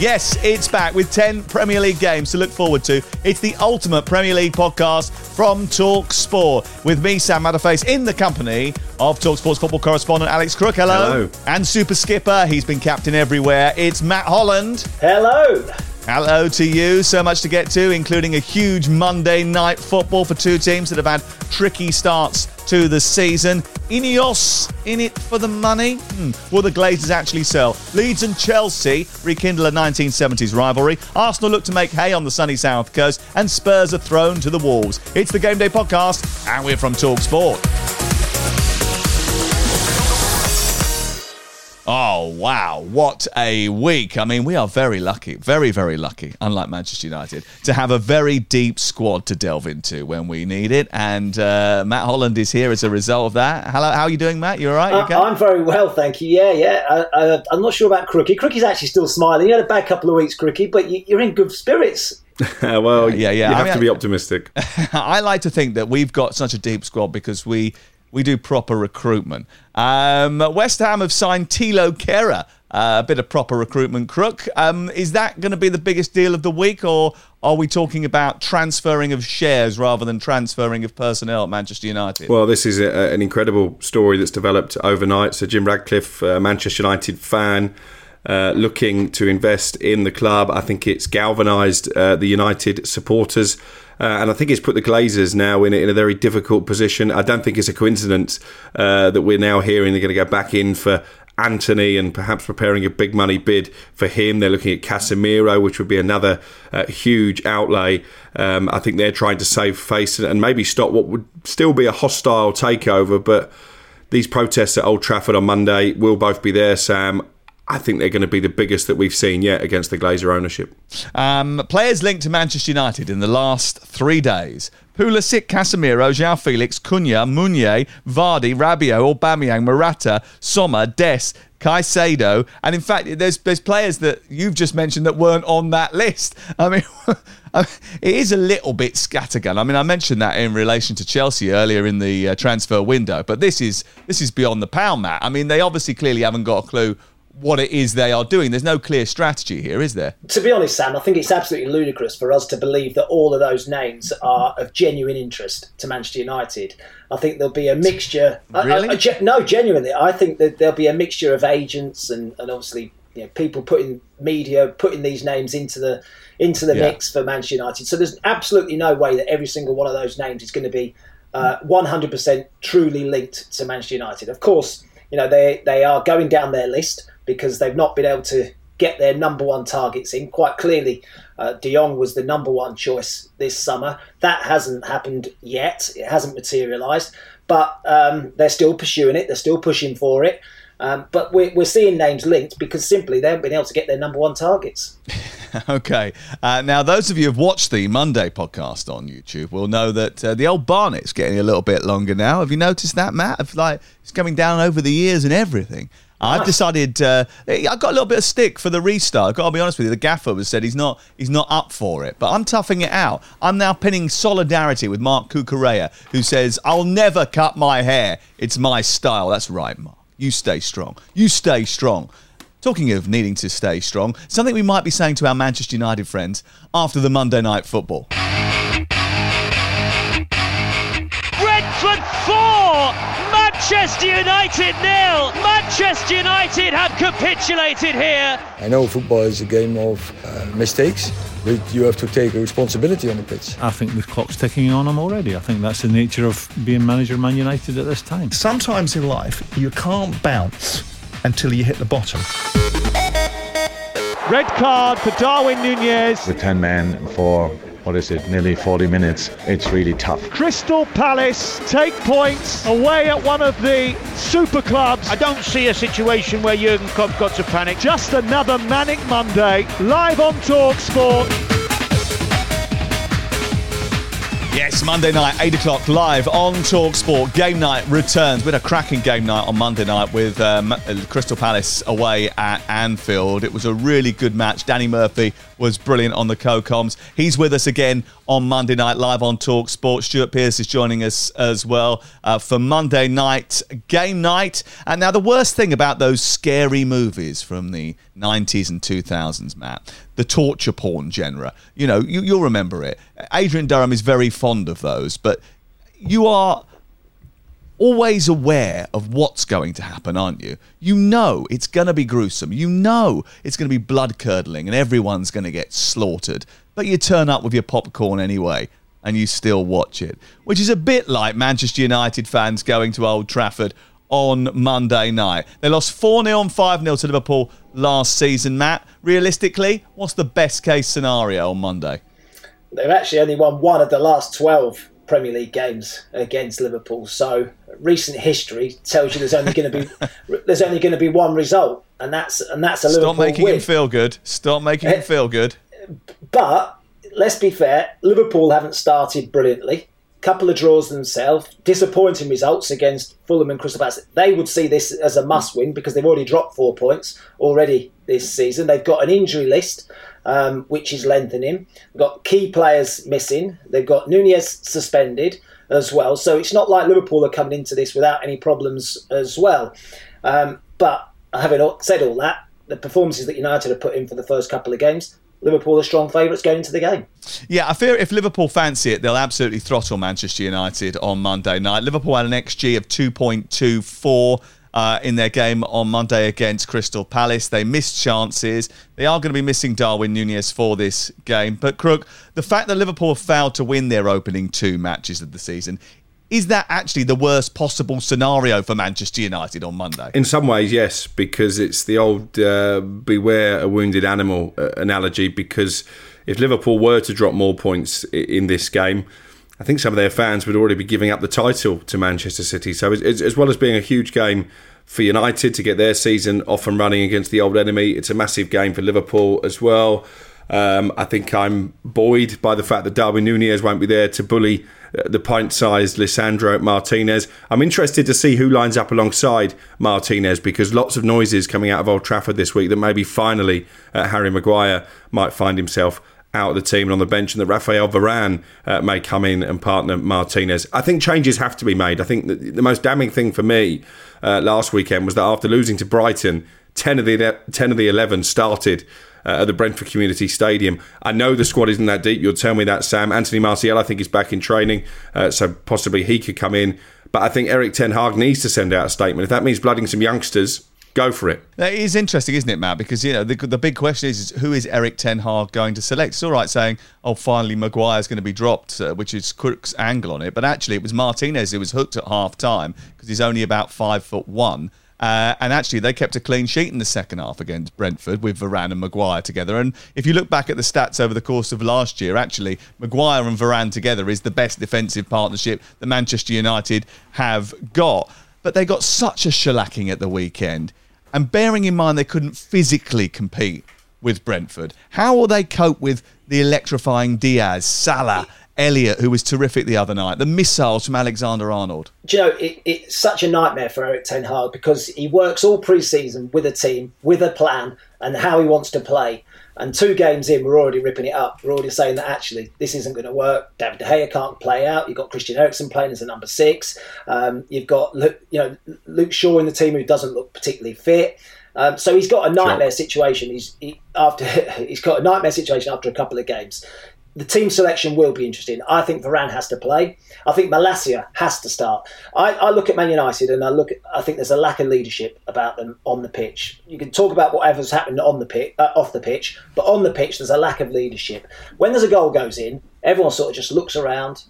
Yes, it's back with 10 Premier League games to look forward to. It's the ultimate Premier League podcast from Talk Sport with me, Sam Matterface, in the company of Talk Sports football correspondent Alex Crook. Hello. Hello. And super skipper, he's been captain everywhere. It's Matt Holland. Hello. Hello to you. So much to get to, including a huge Monday night football for two teams that have had tricky starts to the season. Ineos in it for the money? Hmm. Will the Glazers actually sell? Leeds and Chelsea rekindle a 1970s rivalry. Arsenal look to make hay on the sunny south coast, and Spurs are thrown to the wolves. It's the Game Day podcast, and we're from Talk Sport. Oh, wow. What a week. I mean, we are very lucky, very, very lucky, unlike Manchester United, to have a very deep squad to delve into when we need it. And uh, Matt Holland is here as a result of that. Hello, how are you doing, Matt? You all right? You Uh, okay? I'm very well, thank you. Yeah, yeah. I, I, I'm not sure about Crookie. Crookie's actually still smiling. You had a bad couple of weeks, Crookie, but you, you're in good spirits. well, Yeah, yeah. You I have mean, to be optimistic. I like to think that we've got such a deep squad because we we do proper recruitment. Um, West Ham have signed Thilo Kehrer, uh, a bit of proper recruitment crook. Um, is that going to be the biggest deal of the week, or are we talking about transferring of shares rather than transferring of personnel at Manchester United? Well, this is a, an incredible story that's developed overnight. So, Jim Ratcliffe, uh, Manchester United fan, uh, looking to invest in the club. I think it's galvanised uh, the United supporters. Uh, and I think it's put the Glazers now in a, in a very difficult position. I don't think it's a coincidence uh, that we're now hearing they're going to go back in for Antony and perhaps preparing a big money bid for him. They're looking at Casemiro, which would be another uh, huge outlay. Um, I think they're trying to save face and maybe stop what would still be a hostile takeover. But these protests at Old Trafford on Monday will both be there, Sam. I think they're going to be the biggest that we've seen yet against the Glazer ownership. Um, players linked to Manchester United in the last three days. Pulisic, Casemiro, João Felix, Cunha, Meunier, Vardy, Rabiot, Aubameyang, Morata, Sommer, Des, Caicedo, and in fact, there's there's players that you've just mentioned that weren't on that list. I mean, it is a little bit scattergun. I mean, I mentioned that in relation to Chelsea earlier in the uh, transfer window, but this is this is beyond the pound, Matt. I mean, they obviously clearly haven't got a clue what it is they are doing. There's no clear strategy here, is there? To be honest, Sam, I think it's absolutely ludicrous for us to believe that all of those names are of genuine interest to Manchester United. I think there'll be a mixture. I- I- Really? I no, genuinely, I think that there'll be a mixture of agents and, and obviously you know, people putting media putting these names into the into the Yeah. mix for Manchester United. So there's absolutely no way that every single one of those names is going to be uh, 100% truly linked to Manchester United. Of course, you know they they are going down their list because they've not been able to get their number one targets in. Quite clearly, uh, De Jong was the number one choice this summer. That hasn't happened yet. It hasn't materialised, but um, they're still pursuing it. They're still pushing for it. Um, but we're, we're seeing names linked because simply they haven't been able to get their number one targets. Okay. Uh, now, those of you who've watched the Monday podcast on YouTube will know that uh, the old Barnet's getting a little bit longer now. Have you noticed that, Matt? Of like it's coming down over the years and everything. I've decided uh, I got a little bit of stick for the restart. I've got to be honest with you. The gaffer has said he's not he's not up for it, but I'm toughing it out. I'm now pinning solidarity with Marc Cucurella, who says I'll never cut my hair. It's my style. That's right, Marc. You stay strong. You stay strong. Talking of needing to stay strong, something we might be saying to our Manchester United friends after the Monday night football. Manchester United nil. Manchester United have capitulated here. I know football is a game of uh, mistakes, but you have to take a responsibility on the pitch. I think the clock's ticking on them already. I think that's the nature of being manager of Man United at this time. Sometimes in life, you can't bounce until you hit the bottom. Red card for Darwin Nunez. The 10 men for what is it, nearly 40 minutes. It's really tough. Crystal Palace take points away at one of the super clubs. I don't see a situation where Jurgen Klopp got to panic. Just another manic Monday, live on Talk Sport. Yes, Monday night, 8 o'clock, live on Talksport. Game night returns. We had a cracking game night on Monday night with um, Crystal Palace away at Anfield. It was a really good match. Danny Murphy was brilliant on the co-coms. He's with us again on Monday night, live on Talksport. Stuart Pearce is joining us as well uh, for Monday night game night. And now the worst thing about those scary movies from the 90s and 2000s, Matt, the torture porn genre. You know, you, you'll remember it. Adrian Durham is very fond of those, but you are always aware of what's going to happen, aren't you? You know it's going to be gruesome. You know it's going to be blood curdling and everyone's going to get slaughtered. But you turn up with your popcorn anyway and you still watch it, which is a bit like Manchester United fans going to Old Trafford on Monday night. They lost 4 0 and 5 0 to Liverpool last season, Matt. Realistically, what's the best case scenario on Monday? They've actually only won one of the last 12 Premier League games against Liverpool. So recent history tells you there's only going to be there's only going to be one result, and that's and that's a Stop Liverpool making win. him feel good. Stop making him eh, feel good. But let's be fair, Liverpool haven't started brilliantly. Couple of draws themselves, disappointing results against Fulham and Crystal Palace. They would see this as a must-win because they've already dropped four points already this season. They've got an injury list um, which is lengthening. They've got key players missing. They've got Nunez suspended as well. So it's not like Liverpool are coming into this without any problems as well. Um, but having said all that, the performances that United have put in for the first couple of games, Liverpool are strong favourites going into the game. Yeah, I fear if Liverpool fancy it, they'll absolutely throttle Manchester United on Monday night. Liverpool had an XG of 2.24. Uh, in their game on Monday against Crystal Palace. They missed chances. They are going to be missing Darwin Nunez for this game. But, Crook, the fact that Liverpool failed to win their opening two matches of the season is that actually the worst possible scenario for Manchester United on Monday? In some ways, yes, because it's the old uh, beware a wounded animal uh, analogy. Because if Liverpool were to drop more points in this game, I think some of their fans would already be giving up the title to Manchester City. So, as well as being a huge game for United to get their season off and running against the old enemy, it's a massive game for Liverpool as well. Um, I think I'm buoyed by the fact that Darwin Nunez won't be there to bully uh, the pint-sized Lisandro Martinez. I'm interested to see who lines up alongside Martinez because lots of noises coming out of Old Trafford this week that maybe finally uh, Harry Maguire might find himself out of the team and on the bench, and that Raphael Varane uh, may come in and partner Martinez. I think changes have to be made. I think the most damning thing for me uh, last weekend was that after losing to Brighton, ten of the ten of the eleven started. Uh, at the Brentford Community Stadium. I know the squad isn't that deep. You'll tell me that, Sam. Anthony Martial, I think, is back in training, uh, so possibly he could come in. But I think Erik Ten Hag needs to send out a statement. If that means blooding some youngsters, go for it. It is interesting, isn't it, Matt? Because you know the, the big question is, is, who is Erik Ten Hag going to select? It's all right saying, "Oh, finally Maguire's going to be dropped," uh, which is Crook's angle on it, but actually it was Martinez who was hooked at half time because he's only about five foot one. Uh, and actually, they kept a clean sheet in the second half against Brentford with Varane and Maguire together. And if you look back at the stats over the course of last year, actually, Maguire and Varane together is the best defensive partnership that Manchester United have got. But they got such a shellacking at the weekend. And bearing in mind they couldn't physically compete with Brentford, how will they cope with the electrifying Diaz, Salah, Elliott, who was terrific the other night, the missiles from Alexander Arnold? Do you know, it, it's such a nightmare for Erik Ten Hag because he works all pre season with a team, with a plan, and how he wants to play. And two games in, we're already ripping it up. We're already saying that actually this isn't going to work. David De Gea can't play out. You've got Christian Eriksen playing as a number six. Um, you've got you know Luke Shaw in the team who doesn't look particularly fit. Um, so he's got a nightmare sure. situation. He's he, after he's got a nightmare situation after a couple of games. The team selection will be interesting. I think Varane has to play. I think Malacia has to start. I, I, look at Man United and I look. At, I think there's a lack of leadership about them on the pitch. You can talk about whatever's happened on the pitch, uh, off the pitch, but on the pitch there's a lack of leadership. When there's a goal goes in, everyone sort of just looks around.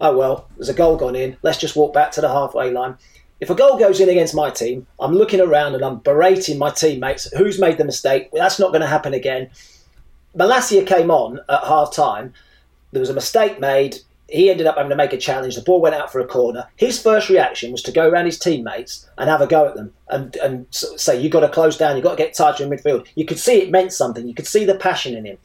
Oh well, there's a goal gone in. Let's just walk back to the halfway line. If a goal goes in against my team, I'm looking around and I'm berating my teammates. Who's made the mistake? That's not going to happen again. Malacia came on at half time. There was a mistake made. He ended up having to make a challenge. The ball went out for a corner. His first reaction was to go around his teammates and have a go at them and, and say, You've got to close down, you've got to get tighter in midfield. You could see it meant something. You could see the passion in him.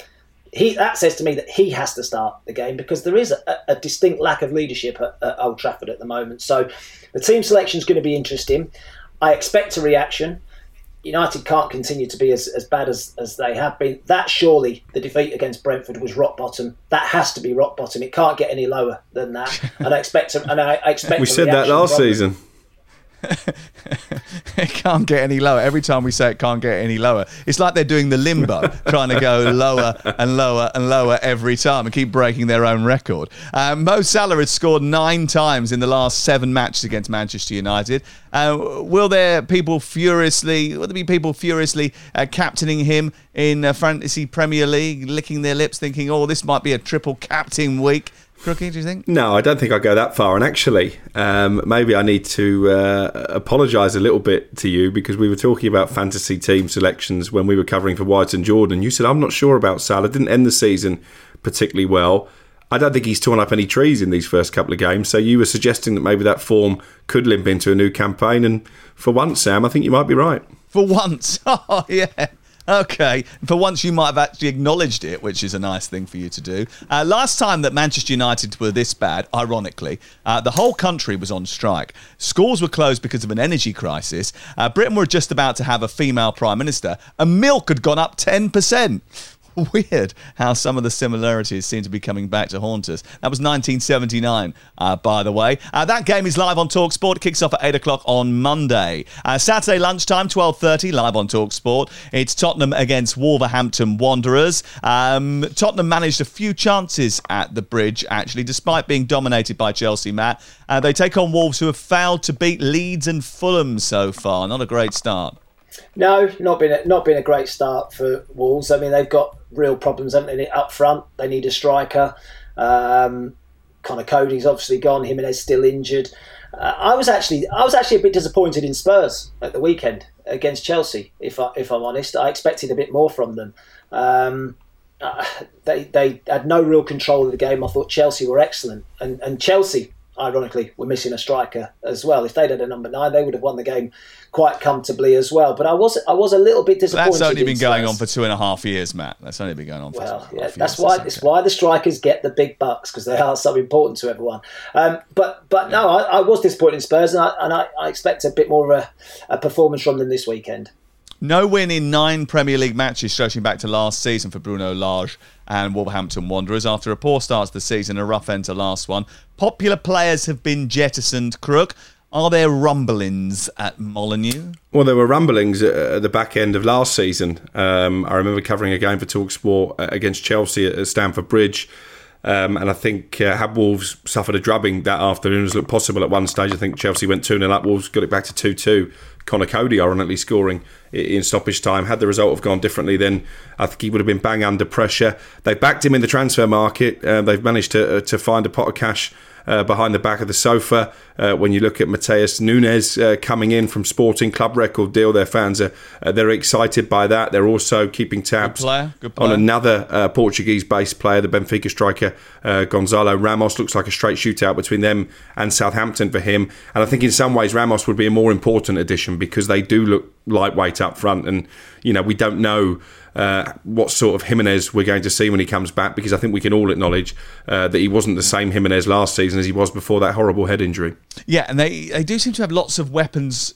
He, that says to me that he has to start the game because there is a, a distinct lack of leadership at, at Old Trafford at the moment. So the team selection is going to be interesting. I expect a reaction. United can't continue to be as, as bad as, as they have been. That surely the defeat against Brentford was rock bottom. That has to be rock bottom. It can't get any lower than that. And I expect to, and I, I expect. we said that last season. It can't get any lower. Every time we say it can't get any lower, it's like they're doing the limbo, trying to go lower and lower and lower every time and keep breaking their own record. Uh, Mo Salah has scored nine times in the last seven matches against Manchester United. Uh, will there people furiously? Will there be people furiously uh, captaining him in uh, fantasy Premier League, licking their lips, thinking, "Oh, this might be a triple captain week"? Crookie, do you think? No, I don't think I go that far. And actually, um, maybe I need to uh, apologise a little bit to you because we were talking about fantasy team selections when we were covering for White and Jordan. You said, I'm not sure about Salah. Didn't end the season particularly well. I don't think he's torn up any trees in these first couple of games. So you were suggesting that maybe that form could limp into a new campaign. And for once, Sam, I think you might be right. For once. Oh, yeah. Okay. For once, you might have actually acknowledged it, which is a nice thing for you to do. Uh, last time that Manchester United were this bad, ironically, uh, the whole country was on strike. Schools were closed because of an energy crisis. Uh, Britain were just about to have a female prime minister, and milk had gone up 10%. weird how some of the similarities seem to be coming back to haunt us. That was 1979, uh, by the way. Uh, that game is live on Talk Sport. It kicks off at 8 o'clock on Monday. Uh, Saturday lunchtime, 12.30, live on Talk Sport. It's Tottenham against Wolverhampton Wanderers. Um, Tottenham managed a few chances at the bridge, actually, despite being dominated by Chelsea, Matt. Uh, they take on Wolves, who have failed to beat Leeds and Fulham so far. Not a great start. No, not been a, not been a great start for Wolves. I mean, they've got real problems, haven't they? Up front, they need a striker. Um, Conor Coady's obviously gone. Jimenez still injured. Uh, I was actually I was actually a bit disappointed in Spurs at the weekend against Chelsea. If I, if I'm honest, I expected a bit more from them. Um, uh, they they had no real control of the game. I thought Chelsea were excellent, and and Chelsea ironically, were missing a striker as well. If they'd had a number nine, they would have won the game quite comfortably as well. But I was I was a little bit disappointed. That's only been going on for two and a half years, Matt. That's only been going on for well, yeah, that's why it's why the strikers get the big bucks because they are so important to everyone. Um, but but no, I, I, was disappointed in Spurs, and I, and I, I expect a bit more of a, a performance from them this weekend. No win in nine Premier League matches, stretching back to last season for Bruno Lage and Wolverhampton Wanderers. After a poor start to the season, a rough end to last one. Popular players have been jettisoned. Crook, are there rumblings at Molineux? Well, there were rumblings at the back end of last season. Um, I remember covering a game for Talksport uh, against Chelsea at Stamford Bridge. Um, and I think uh, had Wolves suffered a drubbing that afternoon as looked possible at one stage. I think Chelsea went 2 0 up. Wolves got it back to 2 2. Conor Coady, ironically, scoring in stoppage time. Had the result have gone differently, then I think he would have been bang under pressure. They backed him in the transfer market. Uh, they've managed to uh, to find a pot of cash uh, behind the back of the sofa. Uh, when you look at Matheus Nunes uh, coming in from Sporting Club record deal, their fans are uh, they're excited by that. They're also keeping tabs Good player. Good player. on another uh, Portuguese-based player, the Benfica striker uh, Gonzalo Ramos. Looks like a straight shootout between them and Southampton for him. And I think in some ways Ramos would be a more important addition because they do look lightweight up front, and you know we don't know uh, what sort of Jimenez we're going to see when he comes back because I think we can all acknowledge uh, that he wasn't the same Jimenez last season as he was before that horrible head injury. Yeah, and they, they do seem to have lots of weapons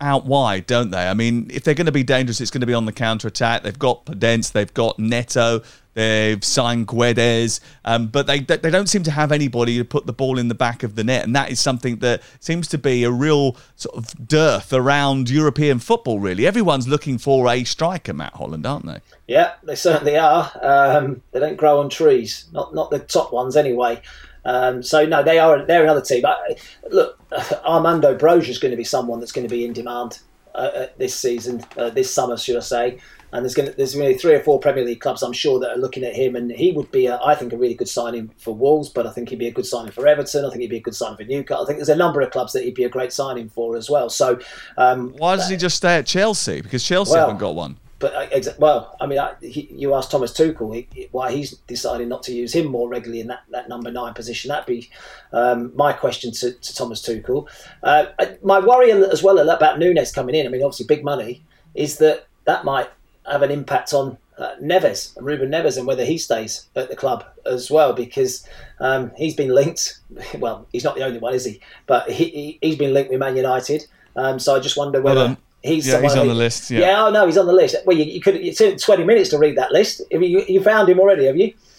out wide, don't they? I mean, if they're going to be dangerous, it's going to be on the counter attack. They've got Podence, they've got Neto, they've signed Guedes, um, but they they don't seem to have anybody to put the ball in the back of the net, and that is something that seems to be a real sort of dearth around European football. Really, everyone's looking for a striker, Matt Holland, aren't they? Yeah, they certainly are. Um, they don't grow on trees, not not the top ones anyway. Um, so no, they are they're another team. I, look, Armando Broja is going to be someone that's going to be in demand uh, this season, uh, this summer, should I say? And there's going to, there's be three or four Premier League clubs, I'm sure, that are looking at him, and he would be, a, I think, a really good signing for Wolves. But I think he'd be a good signing for Everton. I think he'd be a good signing for Newcastle. I think there's a number of clubs that he'd be a great signing for as well. So um, why does he just stay at Chelsea? Because Chelsea well, haven't got one but uh, well, I mean, I, he, you asked Thomas Tuchel he, why he's decided not to use him more regularly in that, that number nine position. That'd be um, my question to, to Thomas Tuchel. Uh, my worry as well about Nunes coming in. I mean, obviously, big money is that that might have an impact on uh, Neves, Ruben Neves, and whether he stays at the club as well, because um, he's been linked. Well, he's not the only one, is he? But he, he has been linked with Man United. Um, so I just wonder whether. Well, He's, yeah, he's on the list. Yeah. yeah, oh no, he's on the list. Well, you, you could. It took twenty minutes to read that list. Have you, you found him already? Have you?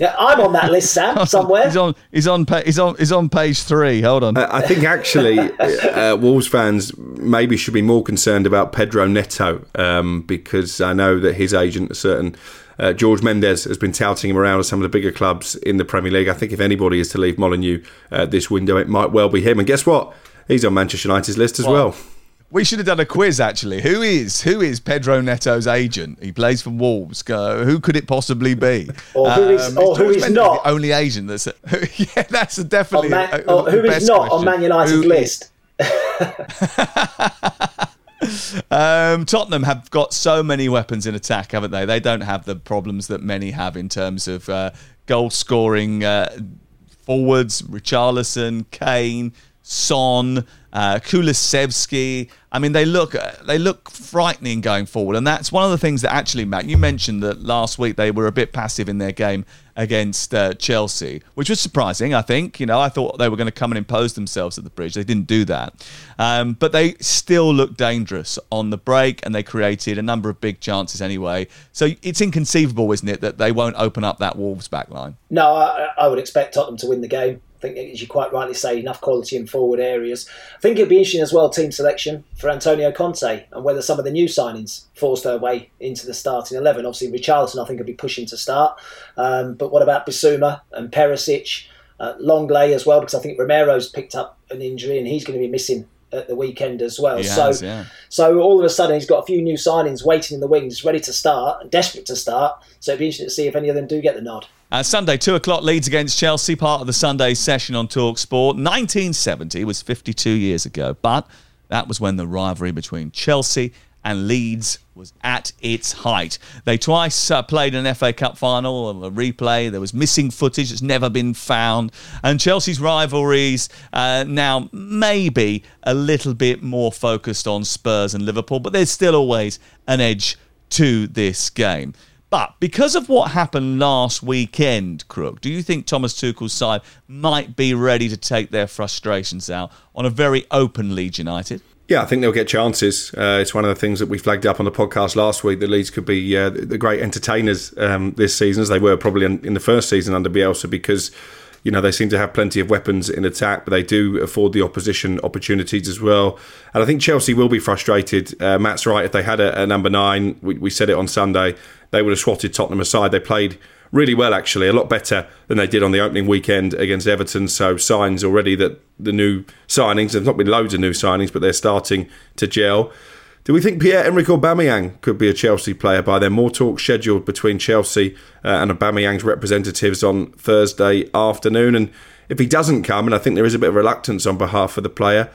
yeah, I'm on that list, Sam, somewhere. He's on. He's on. He's on. He's on page three. Hold on. I think actually, uh, Wolves fans maybe should be more concerned about Pedro Neto um, because I know that his agent, a certain uh, George Mendes, has been touting him around at some of the bigger clubs in the Premier League. I think if anybody is to leave Molineux uh, this window, it might well be him. And guess what? He's on Manchester United's list as well. We should have done a quiz actually. Who is who is Pedro Neto's agent? He plays for Wolves. Go. Who could it possibly be? Or who is, um, or who is not the only agent that's a, yeah, that's a definitely Man, a, a, who is not question. on Man United's who list. um, Tottenham have got so many weapons in attack, haven't they? They don't have the problems that many have in terms of uh, goal scoring uh, forwards. Richarlison, Kane, Son, uh, Kulusevski. I mean, they look they look frightening going forward, and that's one of the things that actually, Matt, you mentioned that last week they were a bit passive in their game against uh, Chelsea, which was surprising. I think you know I thought they were going to come and impose themselves at the bridge. They didn't do that, um, but they still looked dangerous on the break, and they created a number of big chances anyway. So it's inconceivable, isn't it, that they won't open up that Wolves back line? No, I, I would expect Tottenham to win the game think, as you quite rightly say, enough quality in forward areas. I think it'd be interesting as well, team selection for Antonio Conte and whether some of the new signings force their way into the starting 11. Obviously, Richarlison, I think, would be pushing to start. Um, but what about Bissouma and Perisic? Uh, Lenglet as well, because I think Romero's picked up an injury and he's going to be missing at the weekend as well. He so, has, yeah. so all of a sudden he's got a few new signings waiting in the wings, ready to start, desperate to start. So it'd be interesting to see if any of them do get the nod. Uh, Sunday, 2 o'clock, Leeds against Chelsea, part of the Sunday session on Talk Sport. 1970 was 52 years ago, but that was when the rivalry between Chelsea and Leeds was at its height. They twice uh, played an FA Cup final, a replay. There was missing footage that's never been found. And Chelsea's rivalries uh, now maybe a little bit more focused on Spurs and Liverpool, but there's still always an edge to this game. But because of what happened last weekend, Crook, do you think Thomas Tuchel's side might be ready to take their frustrations out on a very open Leeds United? Yeah, I think they'll get chances. Uh, it's one of the things that we flagged up on the podcast last week. The Leeds could be uh, the great entertainers um, this season, as they were probably in, in the first season under Bielsa, because you know they seem to have plenty of weapons in attack, but they do afford the opposition opportunities as well. And I think Chelsea will be frustrated. Uh, Matt's right. If they had a, a number nine, we, we, said it on Sunday, they would have swatted Tottenham aside. They played really well, actually, a lot better than they did on the opening weekend against Everton. So signs already that the new signings, there's not been loads of new signings, but they're starting to gel. Do we think Pierre-Emerick Aubameyang could be a Chelsea player by then? More talk scheduled between Chelsea uh, and Aubameyang's representatives on Thursday afternoon. And if he doesn't come, and I think there is a bit of reluctance on behalf of the player,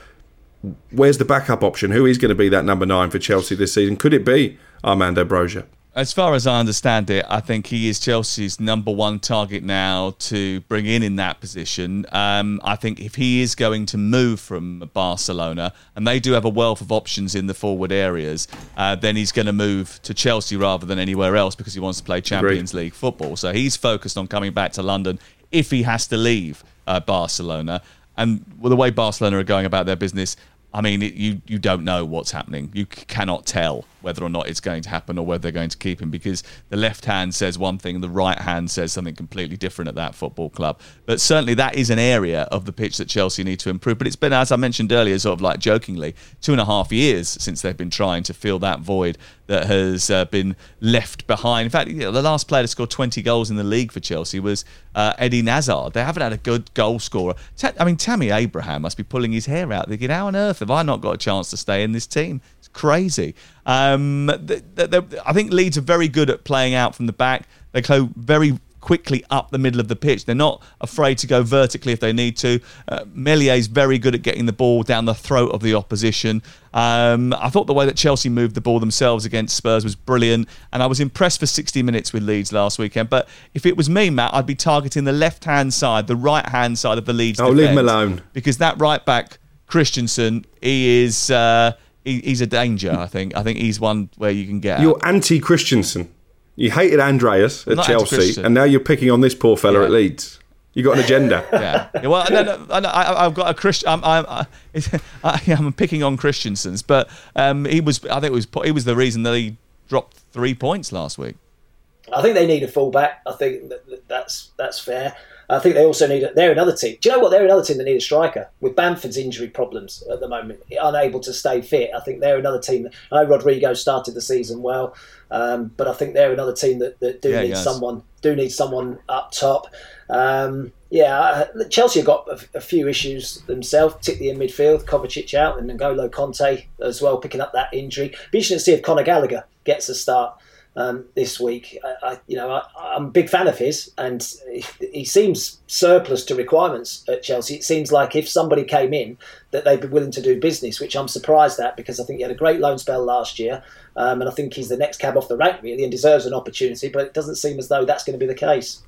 where's the backup option? Who is going to be that number nine for Chelsea this season? Could it be Armando Broja? As far as I understand it, I think he is Chelsea's number one target now to bring in in that position. Um, I think if he is going to move from Barcelona, and they do have a wealth of options in the forward areas, uh, then he's going to move to Chelsea rather than anywhere else because he wants to play Champions Agreed. League football. So he's focused on coming back to London if he has to leave uh, Barcelona. And the way Barcelona are going about their business, I mean, it, you you don't know what's happening. You c- cannot tell whether or not it's going to happen or whether they're going to keep him because the left hand says one thing, and the right hand says something completely different at that football club. But certainly that is an area of the pitch that Chelsea need to improve. But it's been, as I mentioned earlier, sort of like jokingly, two and a half years since they've been trying to fill that void that has uh, been left behind. In fact, you know, the last player to score 20 goals in the league for Chelsea was uh, Eden Hazard. They haven't had a good goal scorer. Ta- I mean, Tammy Abraham must be pulling his hair out, thinking, how on earth have I not got a chance to stay in this team? It's crazy. Um, I think Leeds are very good at playing out from the back. They go very quickly up the middle of the pitch. They're not afraid to go vertically if they need to. Uh, is very good at getting the ball down the throat of the opposition. Um, I thought the way that Chelsea moved the ball themselves against Spurs was brilliant, and I was impressed for 60 minutes with Leeds last weekend. But if it was me, Matt, I'd be targeting the left hand side, the right hand side of the Leeds. Oh, leave him alone. Because that right back, Kristensen, he is. Uh, he, he's a danger. I think. I think he's one where you can get. You're anti Christensen. You hated Andreas at Chelsea, and now you're picking on this poor fella Yeah. at Leeds. You got an agenda. yeah. Yeah, Well, no, no, no, I, I've got a Christian. I'm, I'm, I, I, I'm picking on Kristensen's, but um, he was. I think it was. He was the reason that he dropped three points last week. I think they need a fullback. I think that, that- that's that's fair. I think they also need. A, they're another team. Do you know what? They're another team that need a striker with Bamford's injury problems at the moment, unable to stay fit. I think they're another team. That, I know Rodrigo started the season well, um, but I think they're another team that, that do Yeah, need someone. Do need someone up top. Um, yeah, Chelsea have got a, a few issues themselves, particularly in midfield. Kovacic out and N'Golo Kante as well, picking up that injury. Be interesting to see if Conor Gallagher gets a start um, this week. I, I, you know, I, I'm a big fan of his, and he, he seems surplus to requirements at Chelsea. It seems like if somebody came in, that they'd be willing to do business, which I'm surprised at because I think he had a great loan spell last year, um, and I think he's the next cab off the rank really, and deserves an opportunity. But it doesn't seem as though that's going to be the case.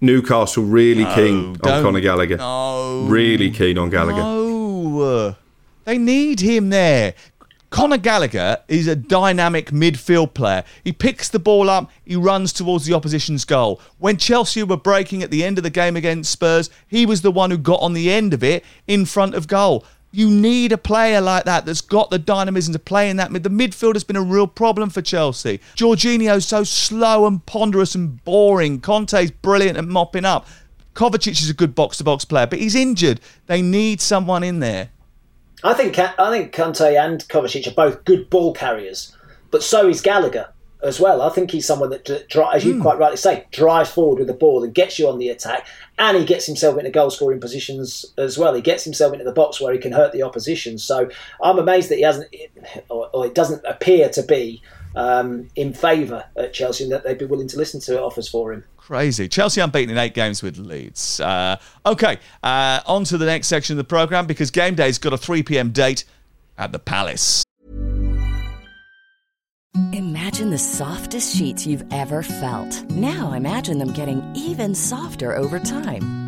Newcastle really No, keen on. Conor Gallagher. No. Really keen on Gallagher. No, they need him there. Conor Gallagher is a dynamic midfield player. He picks the ball up, he runs towards the opposition's goal. When Chelsea were breaking at the end of the game against Spurs, he was the one who got on the end of it in front of goal. You need a player like that that's got the dynamism to play in that mid. The midfield has been a real problem for Chelsea. Jorginho's so slow and ponderous and boring. Kante's brilliant at mopping up. Kovacic is a good box to box player, but he's injured. They need someone in there. I think I think Kante and Kovacic are both good ball carriers, but so is Gallagher as well. I think he's someone that, as you quite rightly say, drives forward with the ball and gets you on the attack, and he gets himself into goal scoring positions as well. He gets himself into the box where he can hurt the opposition. So I'm amazed that he hasn't, or, or it doesn't appear to be um, in favour at Chelsea, and that they'd be willing to listen to offers for him. Crazy. Chelsea unbeaten in eight games with Leeds. Uh, okay, uh, on to the next section of the programme because game day's got a 3 pm date at the Palace. Imagine the softest sheets you've ever felt. Now imagine them getting even softer over time.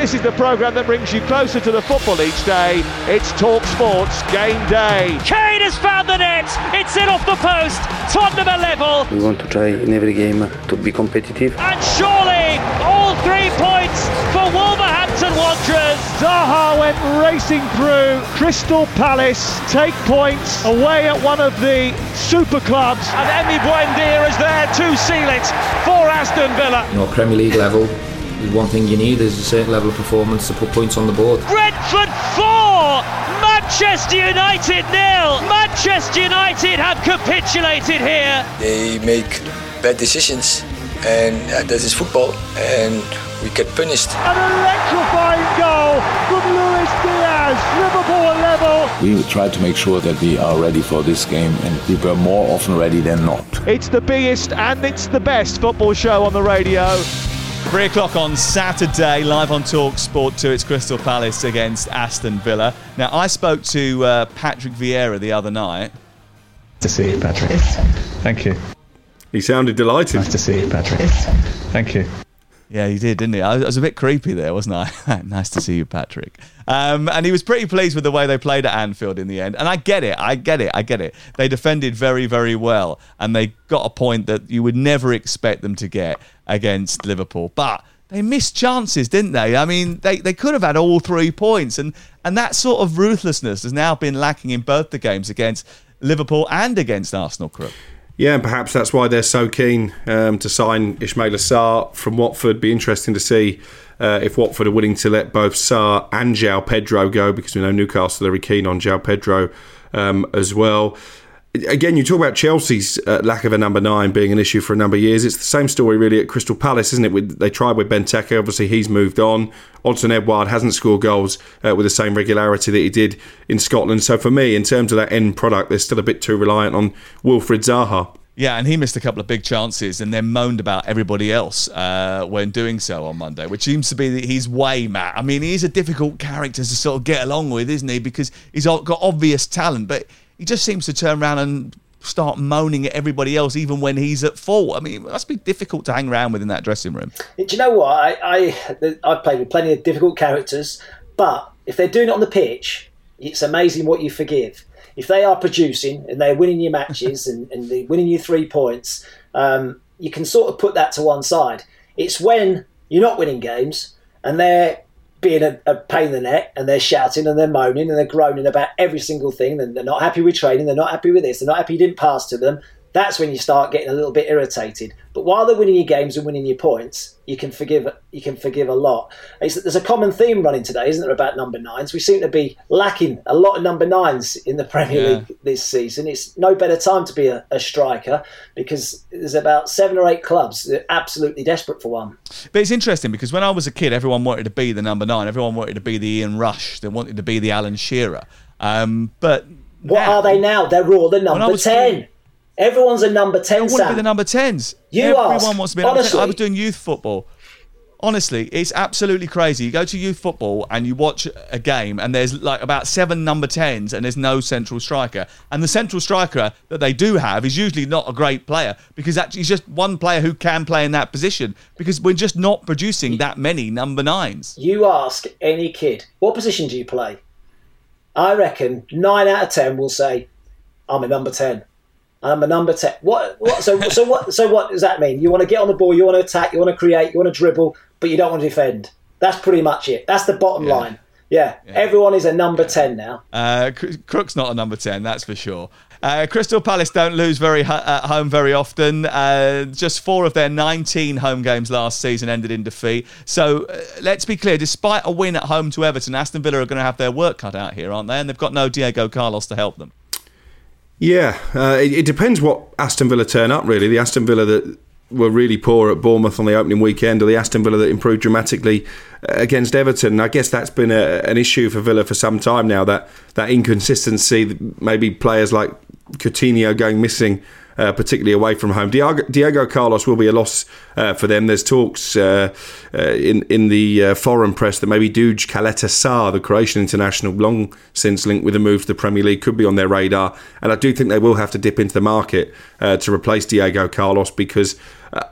This is the programme that brings you closer to the football each day. It's Talk Sports Game Day. Kane has found the net. It's in off the post. Tottenham are level. We want to try in every game to be competitive. And surely all three points for Wolverhampton Wanderers. Zaha went racing through. Crystal Palace take points away at one of the super clubs. And Emi Buendia is there to seal it for Aston Villa. You know, Premier League level, one thing you need is a certain level of performance to put points on the board. Brentford 4, Manchester United nil. Manchester United have capitulated here. They make bad decisions, and uh, that is football, and we get punished. An electrifying goal from Luis Diaz. Liverpool are level. We try to make sure that we are ready for this game, and we were more often ready than not. It's the biggest and it's the best football show on the radio. Three o'clock on Saturday, live on Talk Sport 2. It's Crystal Palace against Aston Villa. Now, I spoke to uh, Patrick Vieira the other night. to see you, Patrick. Thank you. He sounded delighted. Nice to see you, Patrick. Thank you. Yeah, he did, didn't he? I was a bit creepy there, wasn't I? nice to see you, Patrick. Um, and he was pretty pleased with the way they played at Anfield in the end. And I get it, I get it, I get it. They defended very, very well, and they got a point that you would never expect them to get against Liverpool. But they missed chances, didn't they? I mean, they, they could have had all three points, and and that sort of ruthlessness has now been lacking in both the games against Liverpool and against Arsenal. Crook. Yeah, and perhaps that's why they're so keen um, to sign Ismaila Sarr from Watford. Be interesting to see uh, if Watford are willing to let both Sarr and João Pedro go, because we know Newcastle are very keen on João Pedro um, as well. Again, you talk about Chelsea's uh, lack of a number nine being an issue for a number of years. It's the same story really at Crystal Palace, isn't it? With, they tried with Benteke, obviously he's moved on. Odsonne Edouard hasn't scored goals uh, with the same regularity that he did in Scotland. So for me, in terms of that end product, they're still a bit too reliant on Wilfried Zaha. Yeah, and he missed a couple of big chances and then moaned about everybody else uh, when doing so on Monday, which seems to be his way, Matt. I mean, he's a difficult character to sort of get along with, isn't he? Because he's got obvious talent, but he just seems to turn around and start moaning at everybody else, even when he's at fault. I mean, it must be difficult to hang around with in that dressing room. Do you know what? I, I I've played with plenty of difficult characters, but if they're doing it on the pitch, it's amazing what you forgive. If they are producing and they're winning your matches and, and they're winning you three points, um, you can sort of put that to one side. It's when you're not winning games and they're being a, a pain in the neck and they're shouting and they're moaning and they're groaning about every single thing and they're not happy with training, they're not happy with this, they're not happy you didn't pass to them. That's when you start getting a little bit irritated. But while they're winning your games and winning your points, you can forgive. You can forgive a lot. It's, there's a common theme running today, isn't there, about number nines? We seem to be lacking a lot of number nines in the Premier Yeah. League this season. It's no better time to be a, a striker because there's about seven or eight clubs that are absolutely desperate for one. But it's interesting because when I was a kid, everyone wanted to be the number nine. Everyone wanted to be the Ian Rush. They wanted to be the Alan Shearer. Um, but What are they now? They're all the number ten. Everyone's a number ten. I want to be the number tens. You Everyone ask, wants to be. Number 10. I honestly. was doing youth football. Honestly, it's absolutely crazy. You go to youth football and you watch a game, and there's like about seven number tens, and there's no central striker. And the central striker that they do have is usually not a great player because actually he's just one player who can play in that position. Because we're just not producing that many number nines. You ask any kid, what position do you play? I reckon nine out of ten will say, "I'm a number 10. I'm a number ten. What? What? So, so what? So what does that mean? You want to get on the ball, you want to attack, you want to create, you want to dribble, but you don't want to defend. That's pretty much it. That's the bottom line. Yeah. Everyone is a number ten now. Uh, Crook's not a number 10, that's for sure. Uh, Crystal Palace don't lose very hu- at home very often. Uh, just four of their 19 home games last season ended in defeat. So uh, let's be clear despite a win at home to Everton, Aston Villa are going to have their work cut out here, aren't they? And they've got no Diego Carlos to help them. Yeah, uh, it, it depends what Aston Villa turn up. Really, the Aston Villa that were really poor at Bournemouth on the opening weekend, or the Aston Villa that improved dramatically uh, against Everton. I guess that's been a, an issue for Villa for some time now. That that inconsistency, maybe players like Coutinho going missing. Uh, particularly away from home, Diego, Diego Carlos will be a loss uh, for them. There's talks uh, uh, in in the uh, foreign press that maybe Duje Caleta-Car, the Croatian international, long since linked with a move to the Premier League, could be on their radar. And I do think they will have to dip into the market uh, to replace Diego Carlos because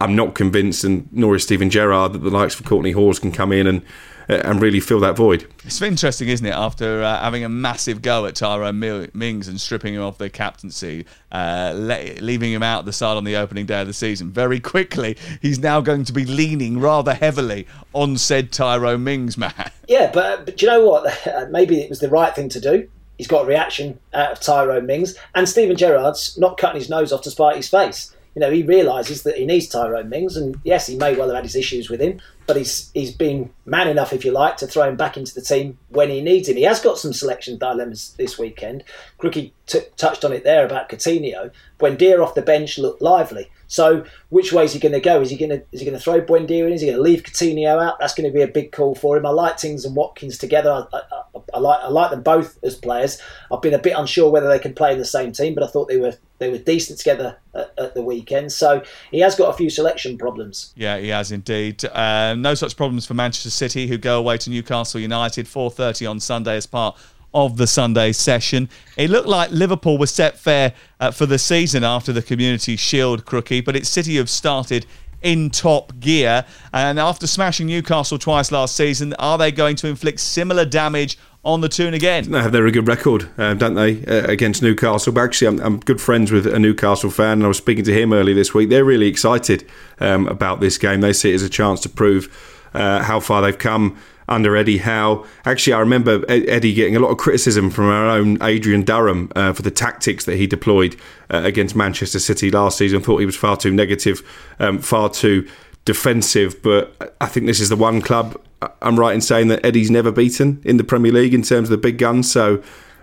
I'm not convinced, and nor is Steven Gerrard, that the likes of Kortney Hause can come in and and really fill that void. It's interesting, isn't it? After uh, having a massive go at Tyrone Mings and stripping him of the captaincy, uh, le- leaving him out the side on the opening day of the season, very quickly he's now going to be leaning rather heavily on said Tyrone Mings, man. Yeah, but, but do you know what? Maybe it was the right thing to do. He's got a reaction out of Tyrone Mings, and Steven Gerrard's not cutting his nose off to spite his face you know, he realises that he needs Tyrone Mings, and yes, he may well have had his issues with him, but he's he's been man enough, if you like, to throw him back into the team when he needs him. He has got some selection dilemmas this weekend. Crookie t- touched on it there about Coutinho. Buendia off the bench looked lively. So which way is he going to go? Is he going to is he going to throw Buendia in? Is he going to leave Coutinho out? That's going to be a big call for him. I like Ings and Watkins together. I, I, I, like I like them both as players. I've been a bit unsure whether they can play in the same team, but I thought they were they were decent together at, at the weekend. So he has got a few selection problems. Yeah, he has indeed. Uh, no such problems for Manchester City, who go away to Newcastle United 4:30 on Sunday as part of the Sunday session. It looked like Liverpool was set fair uh, for the season after the Community Shield crookie, but its City have started in top gear. And after smashing Newcastle twice last season, are they going to inflict similar damage on the Toon again? They have their good record, uh, don't they, uh, against Newcastle? But actually, I'm, I'm, good friends with a Newcastle fan, and I was speaking to him earlier this week. They're really excited um, about this game. They see it as a chance to prove uh, how far they've come under Eddie Howe. Actually, I remember Eddie getting a lot of criticism from our own Adrian Durham uh, for the tactics that he deployed uh, against Manchester City last season. Thought he was far too negative, um, far too defensive. But I think this is the one club I'm right in saying that Eddie's never beaten in the Premier League in terms of the big guns. So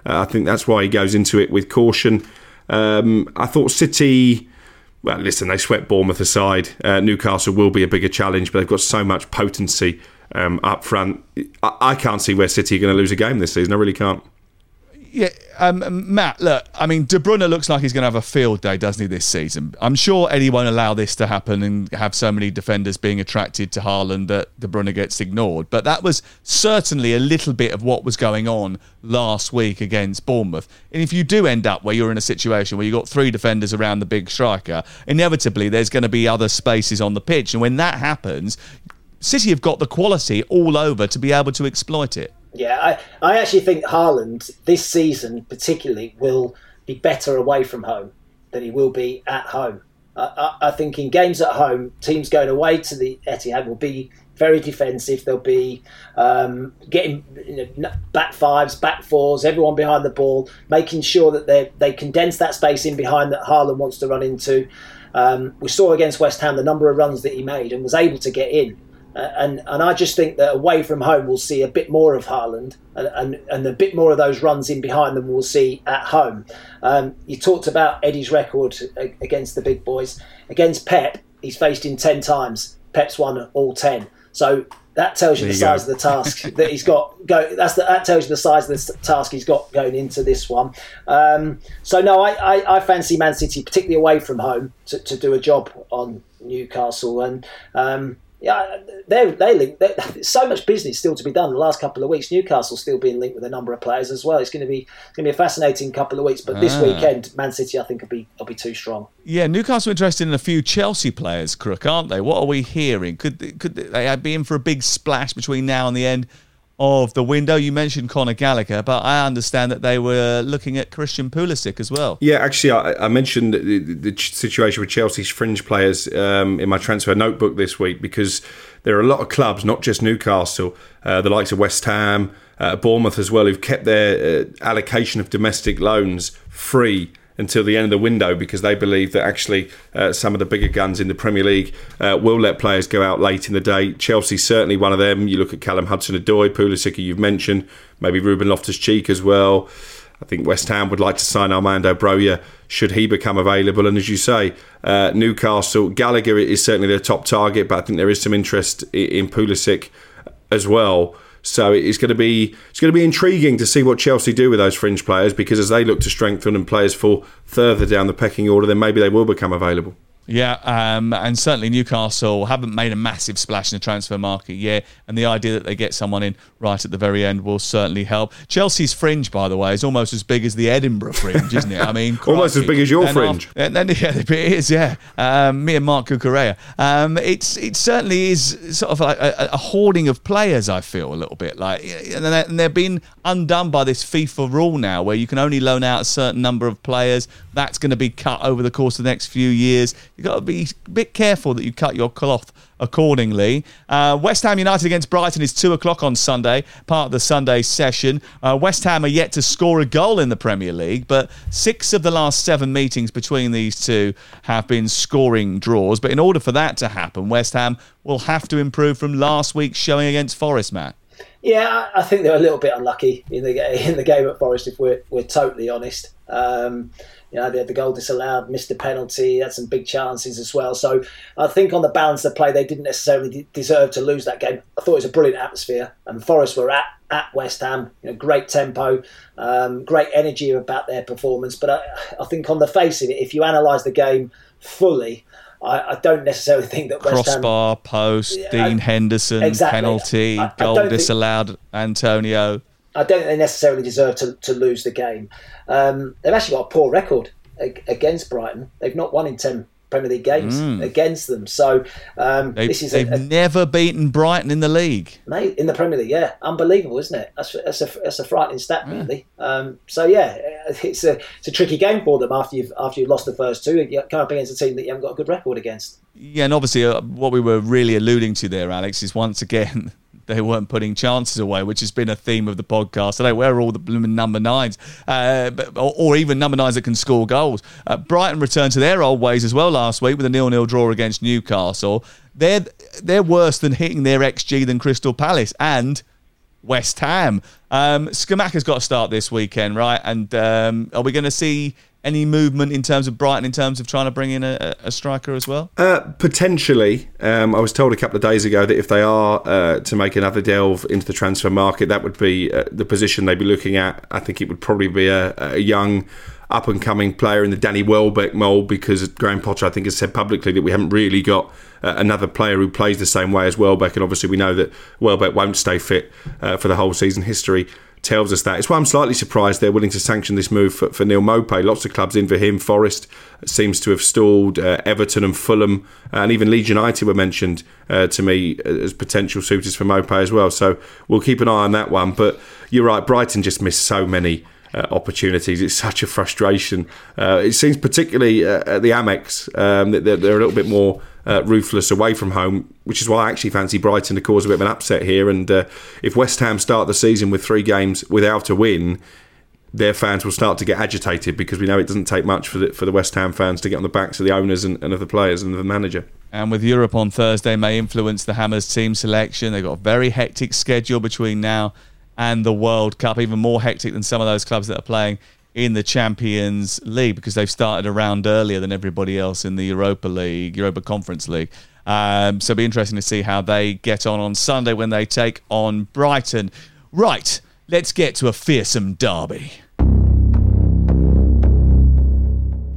uh, I think that's why he goes into it with caution. Um, I thought City well, listen, they swept Bournemouth aside. Uh, Newcastle will be a bigger challenge, but they've got so much potency um, up front. I, I, can't see where City are going to lose a game this season. I really can't. Yeah, um, Matt, look, I mean, De Bruyne looks like he's going to have a field day, doesn't he, this season? I'm sure Eddie won't allow this to happen and have so many defenders being attracted to Haaland that De Bruyne gets ignored. But that was certainly a little bit of what was going on last week against Bournemouth. And if you do end up where you're in a situation where you've got three defenders around the big striker, inevitably there's going to be other spaces on the pitch. And when that happens, City have got the quality all over to be able to exploit it. Yeah, I, I actually think Haaland this season particularly will be better away from home than he will be at home. I, I, I think in games at home, teams going away to the Etihad will be very defensive. They'll be um, getting you know, back fives, back fours, everyone behind the ball, making sure that they they condense that space in behind that Haaland wants to run into. Um, we saw against West Ham the number of runs that he made and was able to get in. And and I just think that away from home we'll see a bit more of Haaland and, and, and a bit more of those runs in behind them we'll see at home. Um, you talked about Eddie's record against the big boys. Against Pep, he's faced him 10 times. Pep's won all 10. So that tells you there the you size go. of the task that he's got. Go. That's the, that tells you the size of the task he's got going into this one. Um, so no, I, I, I, fancy Man City, particularly away from home, to, to do a job on Newcastle. And um, yeah, they they link. so much business still to be done. The last couple of weeks, Newcastle still being linked with a number of players as well. It's going to be going to be a fascinating couple of weeks. But this ah. weekend, Man City, I think, will be will be too strong. Yeah, Newcastle interested in a few Chelsea players, Crook, aren't they? What are we hearing? Could could they be in for a big splash between now and the end of the window. You mentioned Conor Gallagher, but I understand that they were looking at Christian Pulisic as well. Yeah, actually, I, I mentioned the, the, situation with Chelsea's fringe players um, in my transfer notebook this week because there are a lot of clubs, not just Newcastle, uh, the likes of West Ham, uh, Bournemouth as well, who've kept their uh, allocation of domestic loans free until the end of the window because they believe that actually uh, some of the bigger guns in the Premier League uh, will let players go out late in the day. Chelsea's certainly one of them. You look at Callum Hudson-Odoi, Pulisic, you've mentioned, maybe Ruben Loftus-Cheek as well. I think West Ham would like to sign Armando Broja should he become available. And as you say, uh, Newcastle, Gallagher is certainly their top target, but I think there is some interest in Pulisic as well. So it's going to be it's going to be intriguing to see what Chelsea do with those fringe players because as they look to strengthen and players fall further down the pecking order, then maybe they will become available. Yeah, um, and certainly Newcastle haven't made a massive splash in the transfer market yet, and the idea that they get someone in right at the very end will certainly help. Chelsea's fringe, by the way, is almost as big as the Edinburgh fringe, isn't it? I mean, almost as big as your and fringe. After, and then yeah, it is. Yeah, um, me and Marc Cucurella. Um, it's it certainly is sort of like a, a, hoarding of players. I feel a little bit like, and they're being undone by this FIFA rule now, where you can only loan out a certain number of players. That's going to be cut over the course of the next few years You've got to be a bit careful that you cut your cloth accordingly. Uh, West Ham United against Brighton is 2 o'clock on Sunday, part of the Sunday session. Uh, West Ham are yet to score a goal in the Premier League, but six of the last seven meetings between these two have been scoring draws. But in order for that to happen, West Ham will have to improve from last week's showing against Forest, Matt. Yeah, I think they're a little bit unlucky in the in the game at Forest. If we're we're totally honest, um, you know, they had the goal disallowed, missed the penalty, had some big chances as well. So I think on the balance of play, they didn't necessarily deserve to lose that game. I thought it was a brilliant atmosphere, and Forest were at at West Ham. You know, great tempo, um, great energy about their performance. But I, I think on the face of it, if you analyse the game fully, I, I, don't necessarily think that West crossbar, Ham, post, Dean Henderson, exactly. penalty, goal disallowed, think, Antonio. I don't think they necessarily deserve to, to lose the game. Um, they've actually got a poor record against Brighton. They've not won in 10 Premier League games mm. against them. So um, they've, this is they've a, a, never beaten Brighton in the league. Mate, in the Premier League, yeah, unbelievable, isn't it? That's that's a, that's a frightening stat, really. Um, so yeah, it's a it's a tricky game for them after you've after you've lost the first two. You come up against a team that you haven't got a good record against. Yeah, and obviously uh, what we were really alluding to there, Alex, is once again they weren't putting chances away, which has been a theme of the podcast today. Where are all the blooming number nines, uh, or, or, even number nines that can score goals? Uh, Brighton returned to their old ways as well last week with a nil-nil draw against Newcastle. They're they're worse than hitting their xG than Crystal Palace and West Ham. Um, Scamacca's got to start this weekend, right? And um, are we going to see any movement in terms of Brighton in terms of trying to bring in a, a striker as well? Uh, potentially. Um, I was told a couple of days ago that if they are uh, to make another delve into the transfer market, that would be uh, the position they'd be looking at. I think it would probably be a, a young up and coming player in the Danny Welbeck mould because Graham Potter, I think, has said publicly that we haven't really got uh, another player who plays the same way as Welbeck. And obviously, we know that Welbeck won't stay fit uh, for the whole season. History tells us that. It's why I'm slightly surprised they're willing to sanction this move for, for Neal Maupay. Lots of clubs in for him. Forest seems to have stalled. Uh, Everton and Fulham uh, and even Leeds United were mentioned uh, to me as potential suitors for Maupay as well. So we'll keep an eye on that one. But you're right, Brighton just missed so many. Uh, opportunities. It's such a frustration. Uh, it seems particularly uh, at the Amex um, that they're, they're, a little bit more uh, ruthless away from home, which is why I actually fancy Brighton to cause a bit of an upset here. And if West Ham start the season with three games without a win, their fans will start to get agitated because we know it doesn't take much for the, for the West Ham fans to get on the backs of the owners and, and of the players and the manager. And with Europe on Thursday may influence the Hammers team selection. They've got a very hectic schedule between now and the World Cup, even more hectic than some of those clubs that are playing in the Champions League because they've started a round earlier than everybody else in the Europa League, Europa Conference League. Um, so it'll be interesting to see how they get on on Sunday when they take on Brighton. Right, let's get to a fearsome derby.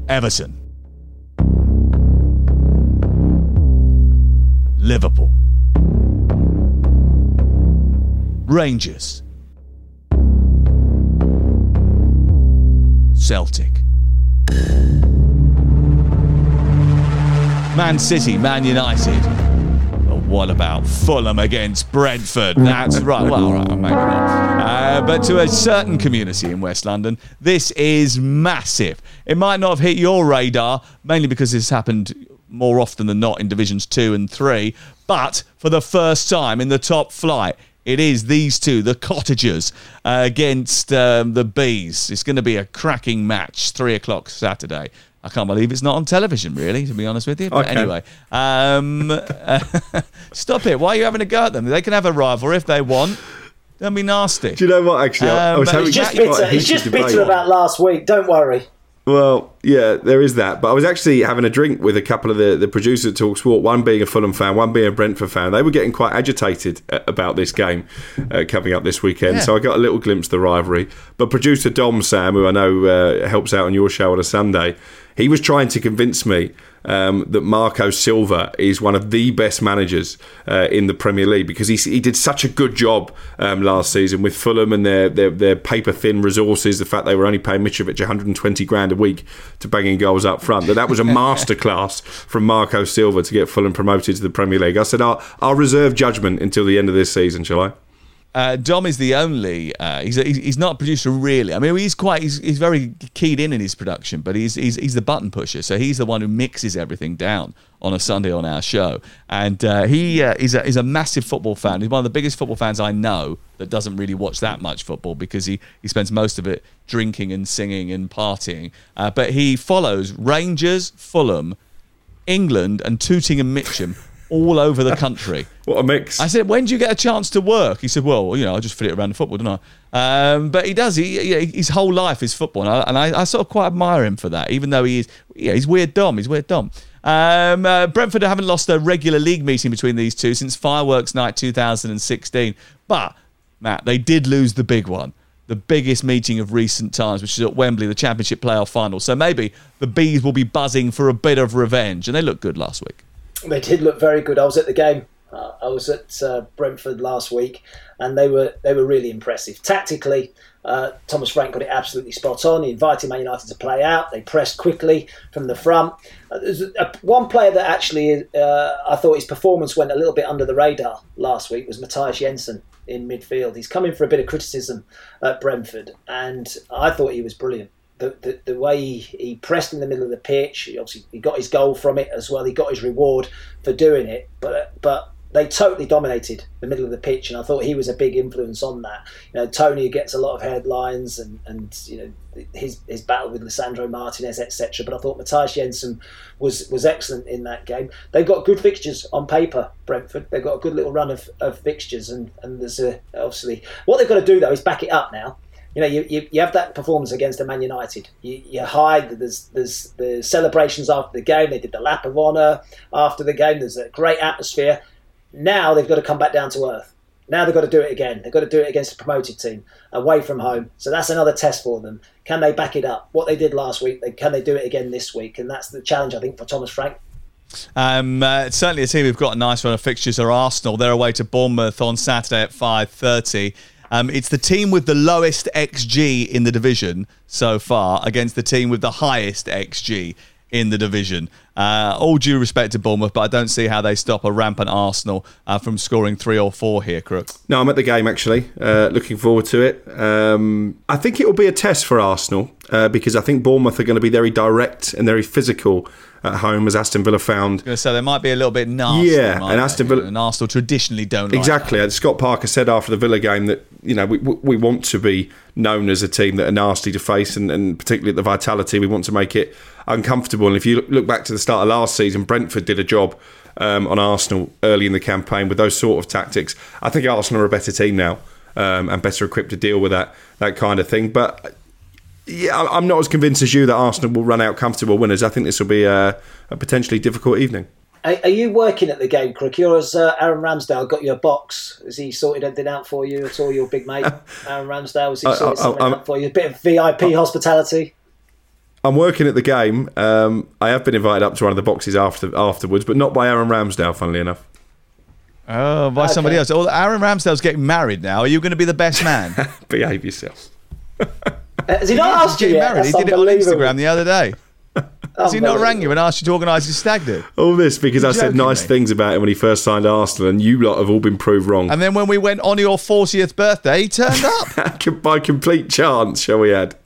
Everton. Liverpool. Rangers. Celtic. Man City, Man United. But what about Fulham against Brentford? That's right. Well, all right, I'm making Uh, but to a certain community in West London, this is massive. It might not have hit your radar, mainly because this happened more often than not in divisions two and three. But for the first time in the top flight, it is these two, the Cottagers uh, against um, the Bees. It's going to be a cracking match, three o'clock Saturday. I can't believe it's not on television, really, to be honest with you. But okay. anyway, um, uh, stop it. Why are you having a go at them? They can have a rival if they want. Don't be nasty. Do you know what, actually? Um, I was having just bitter. He's just bitter about last week. Don't worry. Well, yeah, there is that. But I was actually having a drink with a couple of the, the producers at Talk Sport, one being a Fulham fan, one being a Brentford fan. They were getting quite agitated uh, about this game uh, coming up this weekend. Yeah. So I got a little glimpse of the rivalry. But producer Dom Sam, who I know uh, helps out on your show on a Sunday, he was trying to convince me um, that Marco Silva is one of the best managers uh, in the Premier League because he, he did such a good job um, last season with Fulham and their, their, their paper thin resources. The fact they were only paying Mitrovic 120 grand a week to banging goals up front. That that was a masterclass from Marco Silva to get Fulham promoted to the Premier League. I said I'll, I'll reserve judgment until the end of this season, shall I? Uh, Dom is the only. Uh, he's, a, he's not a producer really. I mean, he's quite. He's, he's very keyed in in his production, but he's, he's he's the button pusher. So he's the one who mixes everything down on a Sunday on our show. And uh, he uh, is a is a massive football fan. He's one of the biggest football fans I know that doesn't really watch that much football because he he spends most of it drinking and singing and partying. Uh, but he follows Rangers, Fulham, England, and Tooting and Mitcham all over the country. what a mix! I said, when do you get a chance to work? He said, well, you know, I just fit it around the football, don't I? Um, but he does. He, he, his whole life is football, and, I, and I, I, sort of quite admire him for that. Even though he is, yeah, he's weird Dom. He's weird Dom. Um, uh, Brentford haven't lost a regular league meeting between these two since Fireworks Night 2016. But Matt, they did lose the big one the biggest meeting of recent times, which is at Wembley, the Championship playoff final. So maybe the Bees will be buzzing for a bit of revenge, and they looked good last week. They did look very good. I was at the game. Uh, I was at uh, Brentford last week, and they were they were really impressive. Tactically, uh, Thomas Frank got it absolutely spot on. He invited Man United to play out. They pressed quickly from the front. Uh, there's a, one player that actually uh, I thought his performance went a little bit under the radar last week was Mathias Jensen in midfield. He's coming for a bit of criticism at Brentford, and I thought he was brilliant the, the, way he, he, pressed in the middle of the pitch. He obviously, he got his goal from it as well. He got his reward for doing it. But but they totally dominated the middle of the pitch, and I thought he was a big influence on that. You know, Toney gets a lot of headlines, and and you know his his battle with Lisandro Martinez, etc. But I thought Mathias Jensen was was excellent in that game. They've got good fixtures on paper. Brentford. They've got a good little run of, of fixtures, and and there's a obviously what they've got to do though is back it up now you know, you, you, you have that performance against Man United. You, you hide there's there's the celebrations after the game. They did the lap of honour after the game. There's a great atmosphere. Now they've got to come back down to earth. Now they've got to do it again. They've got to do it against a promoted team away from home. So that's another test for them. Can they back it up? What they did last week, can they do it again this week? And that's the challenge, I think, for Thomas Frank. Um, uh, certainly, a team who've got a nice run of fixtures are Arsenal. They're away to Bournemouth on Saturday at five thirty. Um, it's the team with the lowest XG in the division so far against the team with the highest XG in the division. Uh, all due respect to Bournemouth, but I don't see how they stop a rampant Arsenal uh, from scoring three or four here, Crook. No, I'm at the game actually. Uh, looking forward to it. Um, I think it will be a test for Arsenal uh, because I think Bournemouth are going to be very direct and very physical at home, as Aston Villa found. So they might be a little bit nasty. Yeah, and Aston Villa and Arsenal traditionally don't exactly. Like Scott Parker said after the Villa game that you know we we want to be known as a team that are nasty to face, and, and particularly at the Vitality, we want to make it uncomfortable. And if you look back to the start of last season, Brentford did a job. Um, on Arsenal early in the campaign with those sort of tactics, I think Arsenal are a better team now um, and better equipped to deal with that that kind of thing. But yeah, I'm not as convinced as you that Arsenal will run out comfortable winners. I think this will be a, a potentially difficult evening. Are, are, you working at the game, Crook? Or has uh, Aaron Ramsdale got your box? Has he sorted anything out for you at all? Your big mate, Aaron Ramsdale, has he sorted I, I, something I'm, out for you? A bit of VIP I'm, hospitality. I'm working at the game. Um, I have been invited up to one of the boxes after afterwards, but not by Aaron Ramsdale, funnily enough. Oh, by okay. somebody else. Oh, Aaron Ramsdale's getting married now. Are you going to be the best man? Behave yourself. Has he not asked you yet? Married. He did it on Instagram the other day. Has he not rang you and asked you to organise his stag do? All this because You're I said nice me. things about him when he first signed Arsenal, and you lot have all been proved wrong. And then when we went on your 40th birthday, he turned up. By complete chance, shall we add?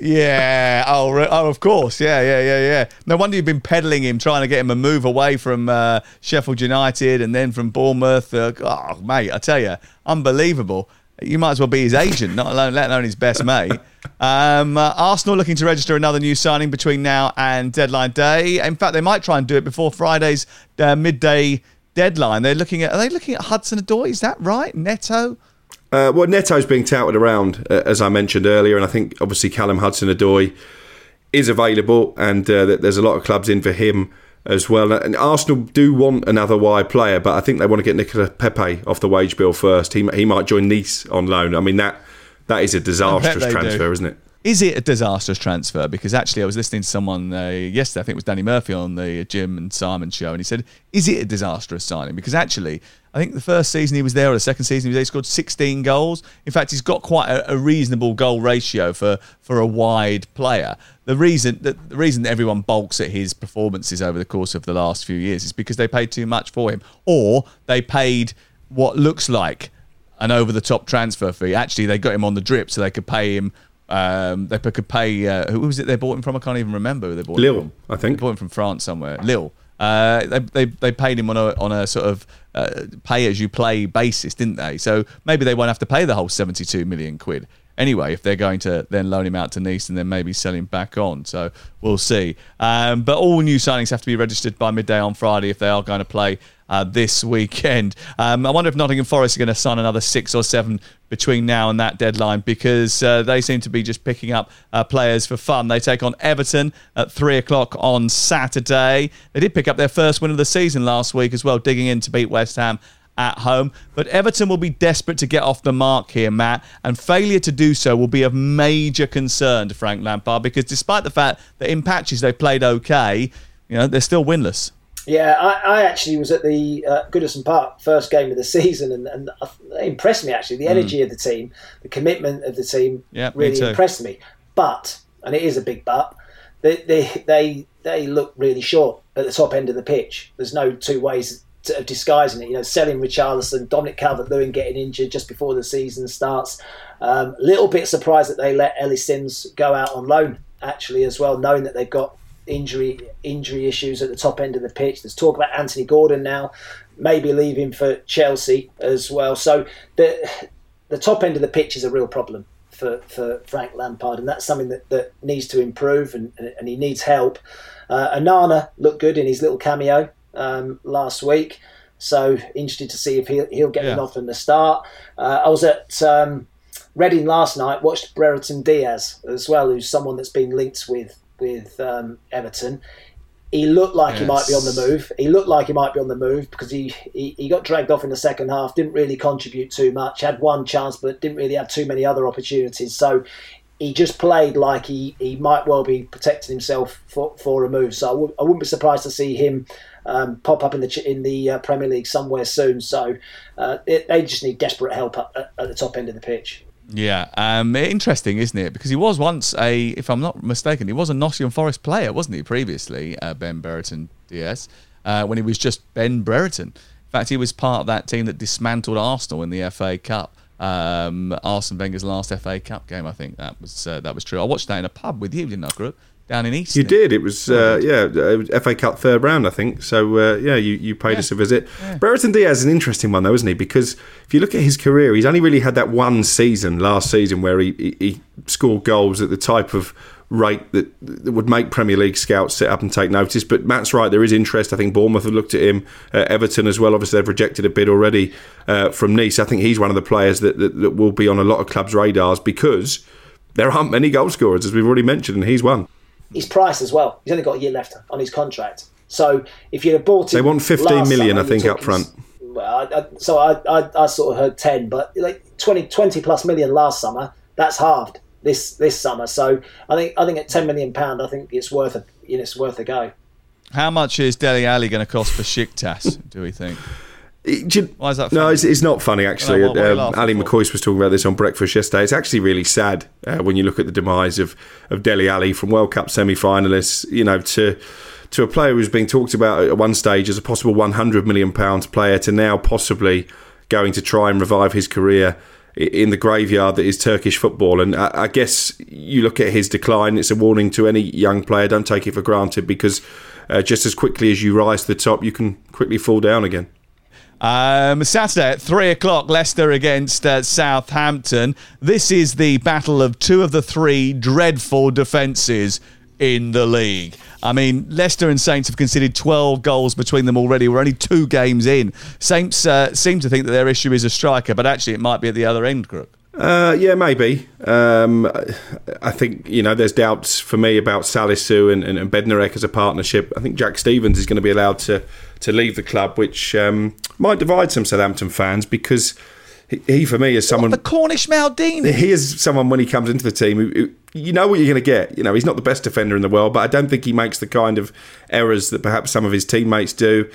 yeah. Oh, oh, of course. Yeah, yeah, yeah, yeah. No wonder you've been peddling him, trying to get him a move away from uh, Sheffield United and then from Bournemouth. Uh, oh, mate, I tell you, unbelievable. You might as well be his agent, not alone, let alone his best mate. Um, uh, Arsenal looking to register another new signing between now and deadline day. In fact, they might try and do it before Friday's uh, midday deadline. They're looking at. Are they looking at Hudson-Odoi? Is that right? Neto. Uh, well, Neto's being touted around, uh, as I mentioned earlier, and I think obviously Callum Hudson-Odoi is available, and uh, there's a lot of clubs in for him as well. And Arsenal do want another wide player, but I think they want to get Nicolas Pepe off the wage bill first. He he might join Nice on loan. I mean that that is a disastrous transfer, do. isn't it? Is it a disastrous transfer? Because actually, I was listening to someone uh, yesterday. I think it was Danny Murphy on the Jim and Simon show, and he said, "Is it a disastrous signing?" Because actually, I think the first season he was there, or the second season he was there, he scored 16 goals. In fact, he's got quite a, a reasonable goal ratio for for a wide player. The reason that the reason that everyone balks at his performances over the course of the last few years is because they paid too much for him, or they paid what looks like an over the top transfer fee. Actually, they got him on the drip so they could pay him um, they could pay. Uh, who was it they bought him from? I can't even remember who they bought Lille, him from. I think. They bought him from France somewhere. Lille. Uh, they, they they paid him on a on a sort of uh, pay as you play basis, didn't they? So maybe they won't have to pay the whole seventy two million quid anyway if they're going to then loan him out to Nice and then maybe sell him back on. So we'll see. Um, but all new signings have to be registered by midday on Friday if they are going to play uh, this weekend. Um, I wonder if Nottingham Forest are going to sign another six or seven between now and that deadline because uh, they seem to be just picking up uh, players for fun. They take on Everton at three o'clock on Saturday. They did pick up their first win of the season last week as well, digging in to beat West Ham at home. But Everton will be desperate to get off the mark here, Matt, and failure to do so will be of major concern to Frank Lampard because despite the fact that in patches they played okay, you know, they're still winless. Yeah, I, I actually was at the uh, Goodison Park first game of the season, and, and they impressed me actually. The energy mm. of the team, the commitment of the team, yeah, really me impressed me. But, and it is a big but, they, they they they look really short at the top end of the pitch. There's no two ways of disguising it. You know, selling Richarlison, Dominic Calvert-Lewin getting injured just before the season starts. A um, little bit surprised that they let Ellis Simms go out on loan actually as well, knowing that they've got injury injury issues at the top end of the pitch. There's talk about Anthony Gordon now, maybe leaving for Chelsea as well. So the the top end of the pitch is a real problem for, for Frank Lampard, and that's something that, that needs to improve, and, and he needs help. Uh, Onana looked good in his little cameo um, last week, so interested to see if he'll, he'll get yeah. enough from the start. Uh, I was at um, Reading last night, watched Brereton Diaz as well, who's someone that's been linked with with um, Everton. He looked like yes. he might be on the move. He looked like he might be on the move because he, he, he got dragged off in the second half, didn't really contribute too much, had one chance, but didn't really have too many other opportunities. So he just played like he, he might well be protecting himself for, for a move. So I w- I wouldn't be surprised to see him um, pop up in the in the uh, Premier League somewhere soon. So uh, it, they just need desperate help at, at the top end of the pitch. Yeah, um, interesting, isn't it? Because he was once a, if I'm not mistaken, he was a Nottingham Forest player, wasn't he? Previously, uh, Ben Brereton Diaz, uh, when he was just Ben Brereton. In fact, he was part of that team that dismantled Arsenal in the FA Cup. Um, Arsene Wenger's last FA Cup game, I think that was uh, that was true. I watched that in a pub with you, didn't I, Crook? down in East. You did. It was uh, yeah, FA Cup third round, I think. So uh, yeah, you, you paid yeah. us a visit. Yeah. Brereton Diaz is an interesting one though, isn't he? Because if you look at his career, he's only really had that one season last season where he, he, he scored goals at the type of rate that, that, would make Premier League scouts sit up and take notice. But Matt's right, there is interest. I think Bournemouth have looked at him, uh, Everton as well. Obviously, they've rejected a bid already uh, from Nice. I think he's one of the players that, that, that will be on a lot of clubs' radars because there aren't many goal scorers, as we've already mentioned, and he's one his price as well. He's only got a year left on his contract. So if you'd have bought him, they want fifteen million, summer, I think, up front. Well, I, I, so I, I, I, sort of heard ten, but like 20, 20 plus million last summer. That's halved this this summer. So I think I think at ten million pound, I think it's worth a you know, it's worth a go. How much is Dele Alli going to cost for Besiktas? do we think? You, Why is that? Funny? No, it's, it's, not funny actually. what, what um, Ally McCoist was talking about this on breakfast yesterday. It's actually really sad uh, when you look at the demise of of Dele Alli from World Cup semi-finalists. You know, to to a player who's being talked about at one stage as a possible 100 million pounds player to now possibly going to try and revive his career in the graveyard that is Turkish football. And I, I guess you look at his decline. It's a warning to any young player. Don't take it for granted because uh, just as quickly as you rise to the top, you can quickly fall down again. Um, Saturday at three o'clock, Leicester against uh, Southampton. This is the battle of two of the three dreadful defences in the league. I mean, Leicester and Saints have conceded 12 goals between them already. We're only two games in. Saints uh, seem to think that their issue is a striker, but actually it might be at the other end, Crook. Uh, yeah, maybe. Um, I think you know there's doubts for me about Salisu and, and, and Bednarek as a partnership. I think Jack Stephens is going to be allowed to to leave the club, which um, might divide some Southampton fans because he, he for me is someone. the Cornish Maldini. He is someone when he comes into the team who, who you know what you're going to get. You know, he's not the best defender in the world, but I don't think he makes the kind of errors that perhaps some of his teammates do.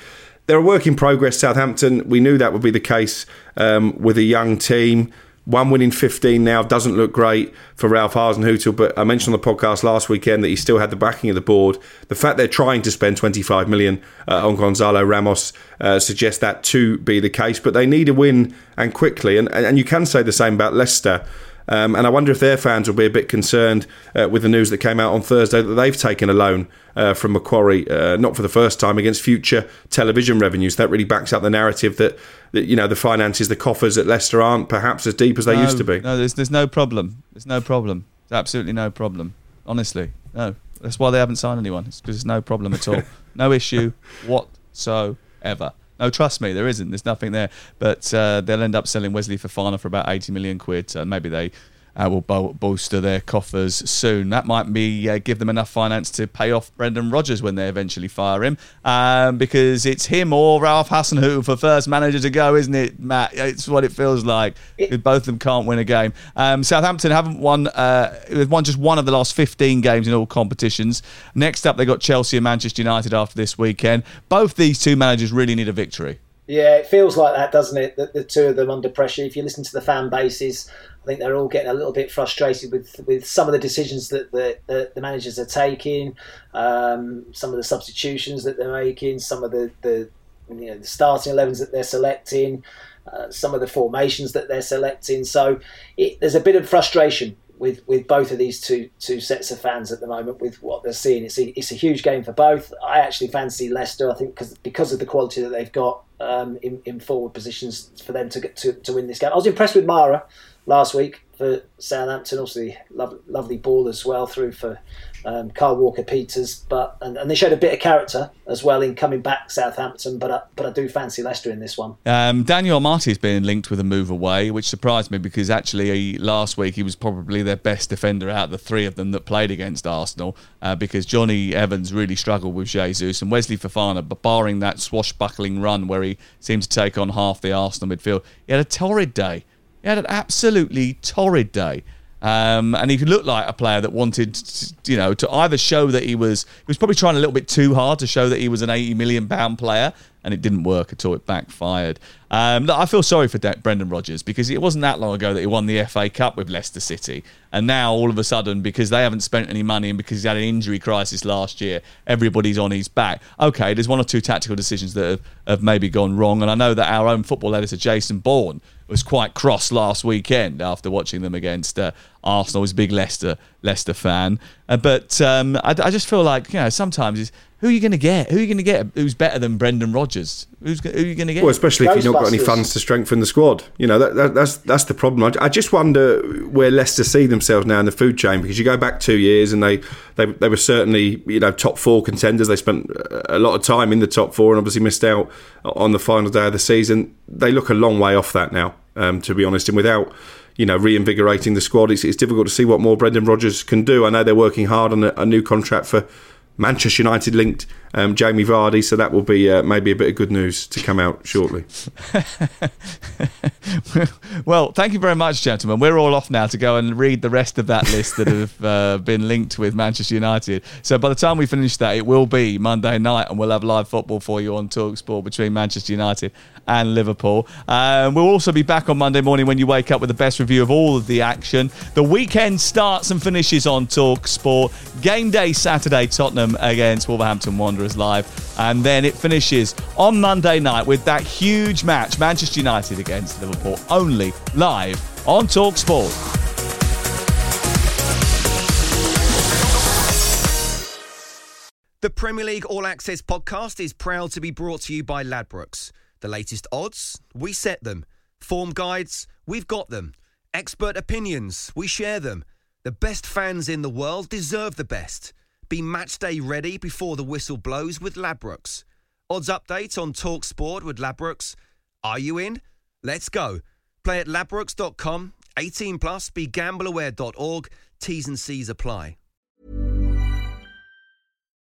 They're a work in progress, Southampton. We knew that would be the case um, with a young team. One win in 15 now doesn't look great for Ralph Hasenhüttl, but I mentioned on the podcast last weekend that he still had the backing of the board. The fact they're trying to spend 25 million uh, on Gonzalo Ramos uh, suggests that to be the case, but they need a win and quickly. And, and you can say the same about Leicester. Um, and I wonder if their fans will be a bit concerned uh, with the news that came out on Thursday that they've taken a loan uh, from Macquarie, uh, not for the first time, against future television revenues. That really backs up the narrative that, that you know the finances, the coffers at Leicester aren't perhaps as deep as they no, used to be. No, there's there's no problem. There's no problem. There's absolutely no problem. Honestly, no. That's why they haven't signed anyone. It's because there's no problem at all. no issue whatsoever. No, trust me, there isn't. There's nothing there. But uh, they'll end up selling Wesley Fofana for about 80 million quid. So maybe they uh, will bo- bolster their coffers soon. That might be uh, give them enough finance to pay off Brendan Rodgers when they eventually fire him, um, because it's him or Ralph Hasenhüttl for first manager to go, isn't it, Matt? It's what it feels like. Both of them can't win a game. Um, Southampton haven't won. Uh, they've won just one of the last 15 games in all competitions. Next up, they got Chelsea and Manchester United after this weekend. Both these two managers really need a victory. Yeah, it feels like that, doesn't it? The, the two of them under pressure. If you listen to the fan bases, I think they're all getting a little bit frustrated with, with some of the decisions that the, the, the managers are taking, um, some of the substitutions that they're making, some of the, the you know the starting 11s that they're selecting, uh, some of the formations that they're selecting. So it, there's a bit of frustration with, with both of these two two sets of fans at the moment with what they're seeing. It's a, it's a huge game for both. I actually fancy Leicester. I think because because of the quality that they've got um, in, in forward positions for them to get to, to win this game. I was impressed with Mara last week for Southampton. Obviously, lovely, lovely ball as well through for um, Kyle Walker Peters, but and, and, they showed a bit of character as well in coming back Southampton. But I, but I do fancy Leicester in this one. Um, Daniel Amartey has been linked with a move away, which surprised me because actually he, last week he was probably their best defender out of the three of them that played against Arsenal uh, because Jonny Evans really struggled with Jesus and Wesley Fofana, but barring that swashbuckling run where he seemed to take on half the Arsenal midfield, he had a torrid day. He had an absolutely torrid day. Um, and he looked like a player that wanted, to, you know, to either show that he was he was probably trying a little bit too hard to show that he was an eighty million pound player, and it didn't work at all. It backfired. Um, I feel sorry for De- Brendan Rodgers because it wasn't that long ago that he won the FA Cup with Leicester City, and now all of a sudden, because they haven't spent any money and because he had an injury crisis last year, everybody's on his back. Okay, there's one or two tactical decisions that have, have maybe gone wrong, and I know that our own football editor Jason Bourne was quite cross last weekend after watching them against uh, Arsenal. He's a big Leicester Leicester fan, uh, but um, I, I, just feel like you know sometimes who are you going to get? Who are you going to get? Who's better than Brendan Rodgers? Who's who are you going to get? Well, especially if you've not got any funds to strengthen the squad. You know that, that, that's that's the problem. I, I, just wonder where Leicester see themselves now in the food chain because you go back two years and they, they they were certainly you know top four contenders. They spent a lot of time in the top four and obviously missed out on the final day of the season. They look a long way off that now, um, to be honest. And without you know, reinvigorating the squad. It's, it's, difficult to see what more Brendan Rodgers can do. I know they're working hard on a, a new contract for Manchester United linked um, Jamie Vardy, so that will be uh, maybe a bit of good news to come out shortly. well, thank you very much, gentlemen. We're all off now to go and read the rest of that list that have uh, been linked with Manchester United. So by the time we finish that, it will be Monday night, and we'll have live football for you on Talksport between Manchester United and Liverpool. Um, we'll also be back on Monday morning when you wake up with the best review of all of the action. The weekend starts and finishes on Talksport. Game day Saturday, Tottenham against Wolverhampton Wanderers live, and then it finishes on Monday night with that huge match, Manchester United against Liverpool, only live on Talksport. The Premier League All Access podcast is proud to be brought to you by Ladbrokes. The latest odds, we set them. Form guides, we've got them. Expert opinions, we share them. The best fans in the world deserve the best. Be matchday ready before the whistle blows with Ladbrokes. Odds update on Talk Sport with Ladbrokes. Are you in? Let's go. Play at ladbrokes.com. 18 plus. BeGambleAware.org. T's and C's apply.